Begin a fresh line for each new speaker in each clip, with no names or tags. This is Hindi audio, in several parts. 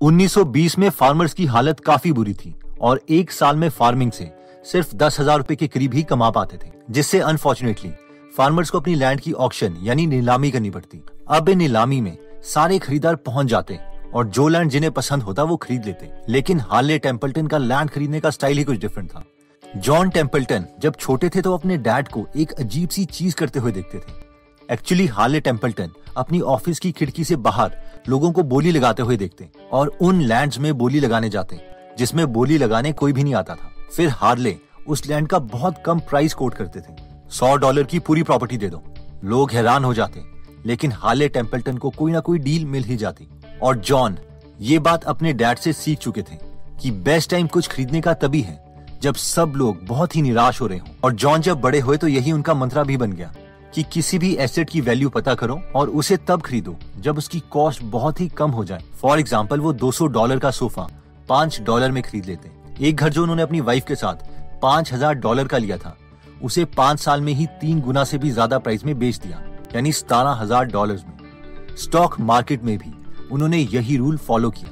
1920 में फार्मर्स की हालत काफ़ी बुरी थी और एक साल में फ़ार्मिंग से सिर्फ़ दस हज़ार रूपए के करीब ही कमा पाते थे, जिससे अनफॉर्चुनेटली फार्मर्स को अपनी लैंड की ऑक्शन यानी नीलामी करनी पड़ती। अब इन नीलामी में सारे खरीदार पहुँच जाते और जो लैंड जिन्हें पसंद होता वो खरीद लेते। लेकिन हार्ले टेम्पल्टन का लैंड खरीदने का स्टाइल ही कुछ डिफरेंट था। जॉन टेम्पल्टन जब छोटे थे तो अपने डैड को एक अजीब सी चीज़ करते हुए देखते थे। एक्चुअली हार्ले टेम्पल्टन अपनी ऑफ़िस की खिड़की से बाहर लोगों को बोली लगाते हुए देखते और उन लैंड्स में बोली लगाने जाते जिसमें बोली लगाने कोई भी नहीं आता था। फिर हार्ले उस लैंड का बहुत कम प्राइस कोट करते थे। सौ डॉलर की पूरी प्रॉपर्टी दे दो। लोग हैरान हो जाते लेकिन हार्ले टेम्पल्टन को कोई ना कोई डील मिल ही जाती। और जॉन ये बात अपने डैड से सीख चुके थे कि बेस्ट टाइम कुछ खरीदने का तभी है जब सब लोग बहुत ही निराश हो रहे हो। और जॉन जब बड़े हुए तो यही उनका मंत्रा भी बन गया। कि किसी भी एसेट की वैल्यू पता करो और उसे तब खरीदो जब उसकी कॉस्ट बहुत ही कम हो जाए। फॉर एग्ज़ाम्पल वो 200 डॉलर का सोफा पाँच डॉलर में खरीद लेते एक घर जो उन्होंने अपनी वाइफ के साथ पाँच हज़ार डॉलर का लिया था, उसे पाँच साल में ही तीन गुना से भी ज़्यादा प्राइस में बेच दिया, यानी सतारह हज़ार डॉलर में। स्टॉक मार्केट में भी उन्होंने यही रूल फॉलो किया।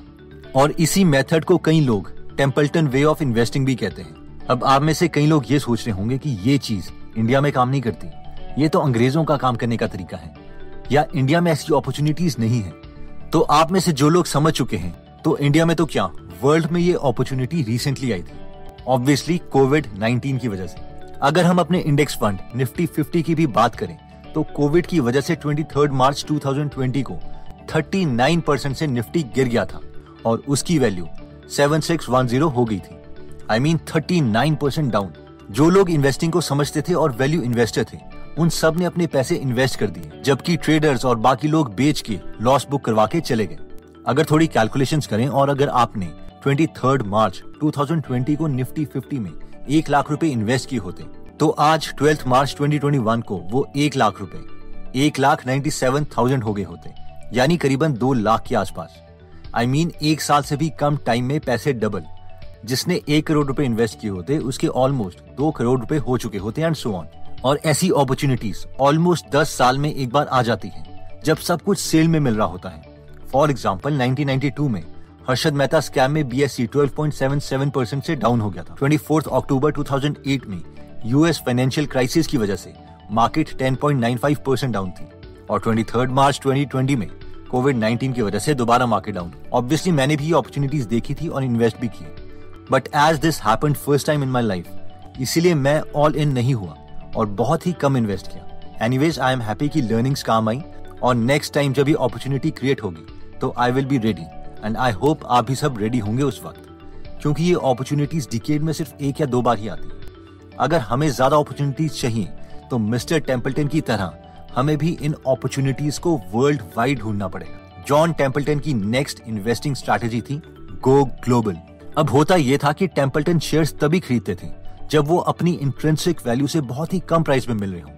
और इसी मेथड को कई लोग टेम्पल्टन वे ऑफ़ इन्वेस्टिंग भी कहते हैं। अब आप में से कई लोग ये सोच रहे होंगे कि ये चीज़ इंडिया में काम नहीं करती। ये तो अंग्रेज़ों का काम करने का तरीका है। या इंडिया में ऐसी अपॉर्चुनिटीज़ नहीं है। तो आप में से जो लोग समझ चुके हैं तो इंडिया में तो क्या? वर्ल्ड में ये अपॉर्चुनिटी रिसेंटली आई थी। ऑब्वियसली कोविड 19 की वजह से। अगर हम अपने इंडेक्स फंड निफ्टी 50 की भी बात करें तो कोविड की वजह से 23 मार्च 2020 को 39 परसेंट से निफ्टी गिर गया था। और उसकी वैल्यू 7610 हो गई थी। आई मीन 39 परसेंट डाउन जो लोग इन्वेस्टिंग को समझते थे और वैल्यू इन्वेस्टर थे उन सबने अपने पैसे इन्वेस्ट कर दिए जबकि ट्रेडर्स और बाकी लोग बेच के लॉस बुक करवा के चले गए। अगर थोड़ी कैलकुलेशंस करें और अगर आपने ट्वेंटी थर्ड मार्च 2020 को निफ्टी 50 में एक लाख रुपए इन्वेस्ट किए होते तो आज ट्वेल्थ मार्च 2021 को वो एक लाख रुपए एक लाख नाइन्टी सेवन थाउज़ेंड हो गए होते यानी करीबन दो लाख के आसपास। आई I मीन mean, एक साल से भी कम टाइम में पैसे डबल जिसने एक करोड़ रुपए इन्वेस्ट किए होते उसके ऑलमोस्ट दो करोड़ रुपए हो चुके होते एंड सो ऑन और ऐसी अपॉर्चुनिटीज़ ऑलमोस्ट दस साल में एक बार आ जाती है, जब सब कुछ सेल में मिल रहा होता है। फॉर एग्ज़ाम्पल 1992 में हर्षद मेहता स्कैम में B S C twelve percent से डाउन हो गया था। ट्वेंटी अक्टूबर 2008 में यूएस फाइनेंशियल क्राइसिस की वजह से मार्केट 10.95 परसेंट डाउन थी। और ट्वेंटी मार्च 2020 में कोविड 19 की वजह से दोबारा मार्केट डाउन ऑब्वियसली मैंने भी अपॉर्चुनिटीज़ देखी थी और इन्वेस्ट भी किए but as this happened first time in my life इसीलिए मैं ऑल इन नहीं हुआ। और बहुत ही कम इन्वेस्ट किया। एनीवेज आई एम हैप्पी की लर्निंग्स काम आई और नेक्स्ट टाइम जब भी अपॉर्चुनिटी क्रिएट होगी तो I will be ready and I hope आप भी सब रेडी होंगे उस वक्त। क्योंकि ये अपॉर्चुनिटीज़ डिकेड में सिर्फ़ एक या दो बार ही आती है। अगर हमें ज़्यादा अपॉर्चुनिटीज़ चाहिए तो मिस्टर टेम्पल्टन की तरह हमें भी इन अपॉर्चुनिटीज़ को वर्ल्ड वाइड ढूंढना पड़ेगा। जॉन टेम्पल्टन की नेक्स्ट इन्वेस्टिंग स्ट्रैटेजी थी गो ग्लोबल अब होता यह था कि टेम्पल्टन शेयर्स तभी खरीदते थे जब वो अपनी इंट्रेंसिक वैल्यू से बहुत ही कम प्राइस में मिल रहे हो।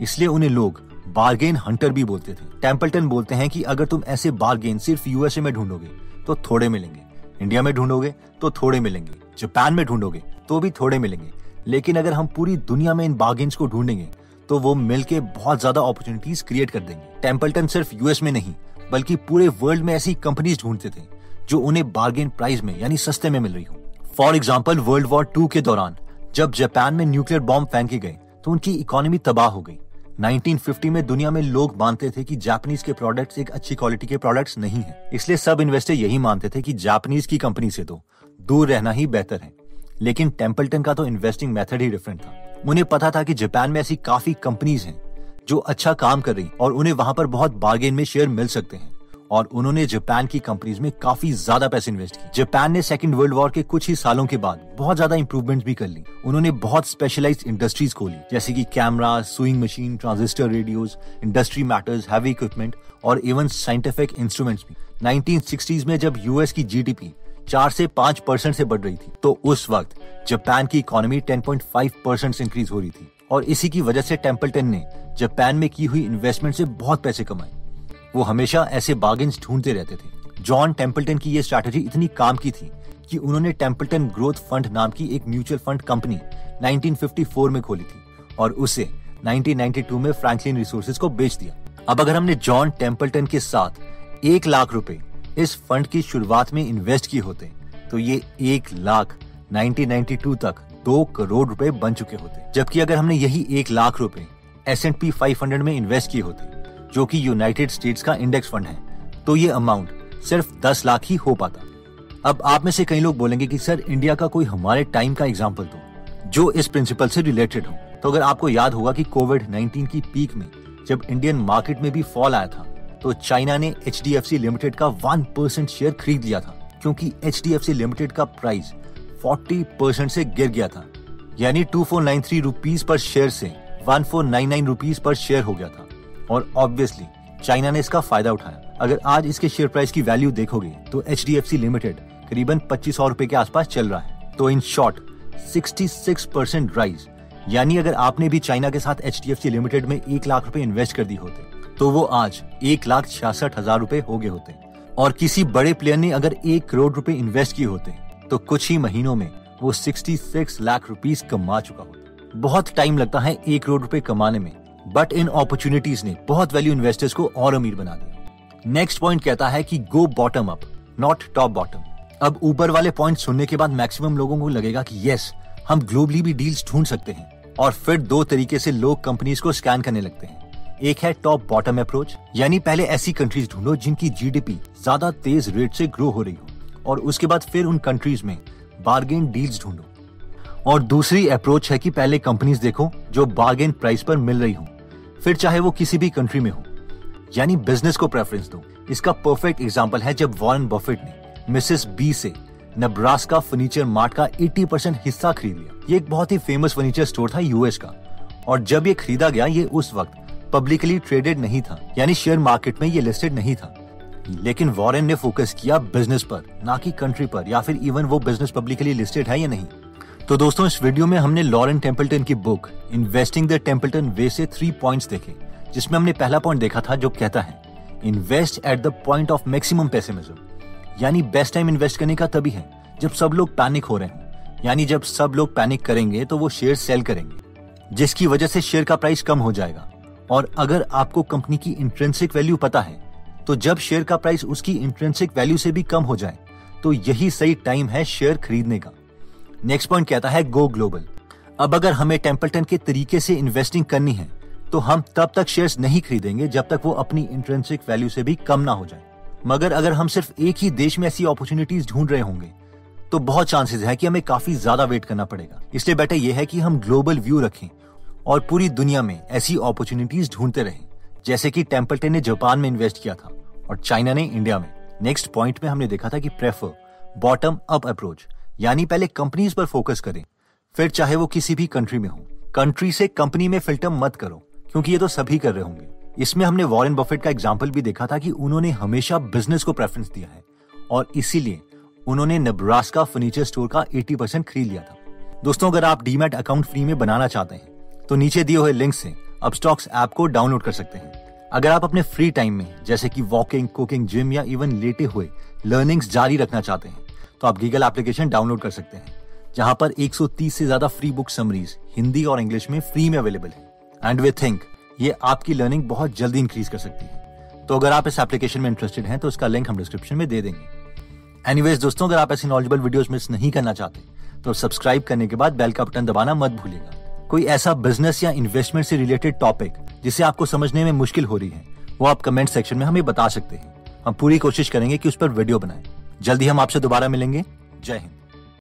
इसलिए उन्हें लोग बार्गेन हंटर भी बोलते थे। टेम्पल्टन बोलते हैं कि अगर तुम ऐसे बार्गेन सिर्फ़ यूएसए में ढूंढोगे तो थोड़े मिलेंगे। इंडिया में ढूंढोगे तो थोड़े मिलेंगे। जापान में ढूंढोगे तो भी थोड़े मिलेंगे। लेकिन अगर हम पूरी दुनिया में इन बार्गेन्स को ढूंढेंगे तो वो मिलके बहुत ज़्यादा अपॉर्चुनिटीज़ क्रिएट कर देंगे। टेम्पल्टन सिर्फ़ यूएस में नहीं, बल्कि पूरे वर्ल्ड में ऐसी कंपनीज़ ढूंढते थे, जो उन्हें बार्गेन प्राइस में, यानी सस्ते में मिल रही हो। For example world war two के दौरान जब जापान में न्यूक्लियर बॉम्ब फेंके गए तो उनकी इकोनॉमी तबाह हो गई। 1950 में दुनिया में लोग मानते थे कि जापानीज के प्रोडक्ट्स एक अच्छी क्वालिटी के प्रोडक्ट्स नहीं है। इसलिए सब इन्वेस्टर यही मानते थे कि जापानीज की कंपनी से तो दूर रहना ही बेहतर है। लेकिन टेम्पल्टन का तो इन्वेस्टिंग मेथड ही डिफरेंट था। उन्हें पता था कि जापान में ऐसी काफ़ी कंपनीज़ हैं जो अच्छा काम कर रही और उन्हें वहाँ पर बहुत बार्गेन में शेयर मिल सकते हैं। और उन्होंने जापान की कंपनीज़ में काफ़ी ज़्यादा पैसे इन्वेस्ट किए। जापान ने सेकंड वर्ल्ड वॉर के कुछ ही सालों के बाद बहुत ज़्यादा इंप्रूवमेंट भी कर ली। उन्होंने बहुत स्पेशलाइज इंडस्ट्रीज़ खोली, जैसे की camera sewing machine transistor radios industry matters heavy equipment और इवन साइंटिफिक इंस्ट्रूमेंट्स भी। 1960s में जब यूएस की जीडीपी चार से पाँच परसेंट से बढ़ रही थी तो उस वक्त जापान की इकोनॉमी 10.5 परसेंट इंक्रीज हो रही थी। और इसी की वजह से टेम्पल्टन ने जापान में की हुई इन्वेस्टमेंट से बहुत पैसे कमाए। वो हमेशा ऐसे बार्गेन ढूंढते रहते थे। जॉन टेम्पल्टन की ये स्ट्रैटेजी इतनी काम की थी कि उन्होंने टेम्पल्टन ग्रोथ फंड नाम की एक म्यूचुअल फंड कंपनी 1954 में खोली थी और उसे 1992 में फ्रैंकलिन रिसोर्सेज को बेच दिया। अब अगर हमने जॉन टेम्पल्टन के साथ एक लाख रुपए इस फंड की शुरुआत में इन्वेस्ट किए होते तो ये एक लाख 1992 तक दो करोड़ रुपए बन चुके होते। जबकि अगर हमने यही एक लाख रुपए एस एंड पी फाइव में इन्वेस्ट किए होते जो कि यूनाइटेड स्टेट्स का इंडेक्स फंड है तो ये अमाउंट सिर्फ़ दस लाख ही हो पाता। अब आप में से कई लोग बोलेंगे कि सर इंडिया का कोई हमारे टाइम का एग्ज़ाम्पल दो जो इस प्रिंसिपल से रिलेटेड हो। तो अगर आपको याद होगा कि कोविड 19 की पीक में, जब इंडियन मार्केट में भी फॉल आया था तो चाइना ने एचडीएफसी लिमिटेड का वन परसेंट शेयर खरीद लिया था, क्योंकि एच लिमिटेड का प्राइस 40 परसेंट से गिर गया था। यानी two four nine three rupees per share से one four nine nine rupees per share हो गया था। और ऑब्वियसली चाइना ने इसका फ़ायदा उठाया। अगर आज इसके शेयर प्राइस की वैल्यू देखोगे तो एचडीएफसी लिमिटेड करीबन पच्चीस सौ रूपए के आसपास चल रहा है। तो इन शॉर्ट 66 परसेंट राइज यानी अगर आपने भी चाइना के साथ एचडीएफसी लिमिटेड में एक लाख रूपए इन्वेस्ट कर दी होते तो वो आज एक लाख छियासठ हज़ार रूपए हो गए होते। और किसी बड़े प्लेयर ने अगर एक करोड़ रुपए इन्वेस्ट किए होते तो कुछ ही महीनों में वो 66 लाख रुपीस कमा चुका होता। बहुत टाइम लगता है एक करोड़ रुपए कमाने में। बट इन अपॉर्चुनिटीज़ ने बहुत वैल्यू इन्वेस्टर्स को और अमीर बना दिया। नेक्स्ट पॉइंट कहता है कि go bottom up not top bottom अब ऊपर वाले पॉइंट सुनने के बाद मैक्सिमम लोगों को लगेगा कि यस हम ग्लोबली भी डील्स ढूंढ सकते हैं। और फिर दो तरीके से लोग कंपनीज़ को स्कैन करने लगते हैं। एक है टॉप बॉटम अप्रोच यानी पहले ऐसी कंट्रीज़ ढूंढो जिनकी जीडीपी ज़्यादा तेज रेट से ग्रो हो रही हो। और उसके बाद फिर उन कंट्रीज़ में बार्गेन डील्स ढूंढो। और दूसरी अप्रोच है कि पहले कंपनीज़ देखो जो बार्गेन प्राइस पर मिल रही हो, फिर चाहे वो किसी भी कंट्री में हो। यानी बिज़नेस को प्रेफरेंस दो। इसका परफेक्ट एग्ज़ाम्पल है जब वॉरेन बफेट ने मिसेस बी से नब्रास्का फर्नीचर मार्ट का 80 परसेंट हिस्सा खरीद लिया। ये एक बहुत ही फ़ेमस फर्नीचर स्टोर था यूएस का। और जब ये खरीदा गया, ये उस वक्त पब्लिकली ट्रेडेड नहीं था। यानी शेयर मार्केट में ये लिस्टेड नहीं था। लेकिन वॉरेन ने फोकस किया बिज़नेस पर, ना कि कंट्री पर, या फिर इवन वो बिज़नेस पब्लिकली लिस्टेड है या नहीं। तो दोस्तों, इस वीडियो में हमने लॉरेन टेम्पल्टन की book, investing the Templeton way से थ्री पॉइंट्स देखे, जिसमें हमने पहला पॉइंट देखा था जो कहता है invest at the point of maximum pessimism यानी बेस्ट टाइम इन्वेस्ट करने का तभी है, जब सब लोग पैनिक हो रहे हैं। यानी जब सब लोग पैनिक करेंगे तो वो शेयर सेल करेंगे, जिसकी वजह से शेयर का प्राइस कम हो जाएगा। और अगर आपको कंपनी की इंट्रेंसिक वैल्यू पता है तो जब शेयर का प्राइस उसकी इंट्रेंसिक वैल्यू से भी कम हो जाए तो यही सही टाइम है शेयर खरीदने का। नेक्स्ट पॉइंट कहता है गो ग्लोबल अब अगर हमें टेम्पल्टन के तरीके से इन्वेस्टिंग करनी है तो हम तब तक शेयर्स नहीं खरीदेंगे जब तक वो अपनी इंट्रेंसिक वैल्यू से भी कम ना हो जाए. मगर अगर हम सिर्फ़ एक ही देश में ऐसी अपॉर्चुनिटीज़ ढूंढ रहे होंगे तो बहुत चांसेस है कि हमें काफ़ी ज़्यादा वेट करना पड़ेगा. इसलिए बेटर यह है कि हम ग्लोबल व्यू रखें और पूरी दुनिया में ऐसी अपॉर्चुनिटीज़ ढूंढते रहें. जैसे कि टेम्पल्टन ने जापान में इन्वेस्ट किया था और चाइना ने इंडिया में. नेक्स्ट पॉइंट में हमने देखा था कि प्रेफर बॉटम अप अप्रोच यानी पहले कंपनीज़ पर फोकस करें, फिर चाहे वो किसी भी कंट्री में हो। कंट्री से कंपनी में फ़िल्टर मत करो, क्योंकि ये तो सभी कर रहे होंगे। इसमें हमने वॉरेन बफेट का एग्ज़ाम्पल भी देखा था कि उन्होंने हमेशा बिज़नेस को प्रेफरेंस दिया है, और इसीलिए उन्होंने नब्रास्का फर्नीचर स्टोर का 80 परसेंट खरीद लिया था। दोस्तों, अगर आप डीमेट अकाउंट फ्री में बनाना चाहते हैं तो नीचे दिए हुए लिंक से अब स्टॉक्स ऐप को डाउनलोड कर सकते हैं। अगर आप अपने फ्री टाइम में, जैसे कि वॉकिंग कुकिंग जिम या इवन लेटे हुए लर्निंग्स जारी रखना चाहते हैं तो आप गीगल एप्लीकेशन डाउनलोड कर सकते हैं, जहाँ पर 130 से ज़्यादा फ्री बुक समरीज हिंदी और इंग्लिश में फ्री में अवेलेबल है। एंड वी थिंक ये आपकी लर्निंग बहुत जल्दी इंक्रीज कर सकती है। तो अगर आप इस एप्लीकेशन में इंटरेस्टेड हैं तो उसका लिंक हम डिस्क्रिप्शन में दे देंगे। एनीवेज दोस्तों, अगर आप ऐसी नॉलेजेबल वीडियोस मिस नहीं करना चाहते तो सब्सक्राइब करने के बाद बेल का बटन दबाना मत भूलिएगा। कोई ऐसा बिज़नेस या इन्वेस्टमेंट से रिलेटेड टॉपिक जिसे आपको समझने में मुश्किल हो रही है, वो आप कमेंट सेक्शन में हमें बता सकते हैं। हम पूरी कोशिश करेंगे कि उस पर वीडियो बनाएँ। जल्दी हम आपसे दोबारा मिलेंगे। जय हिंद।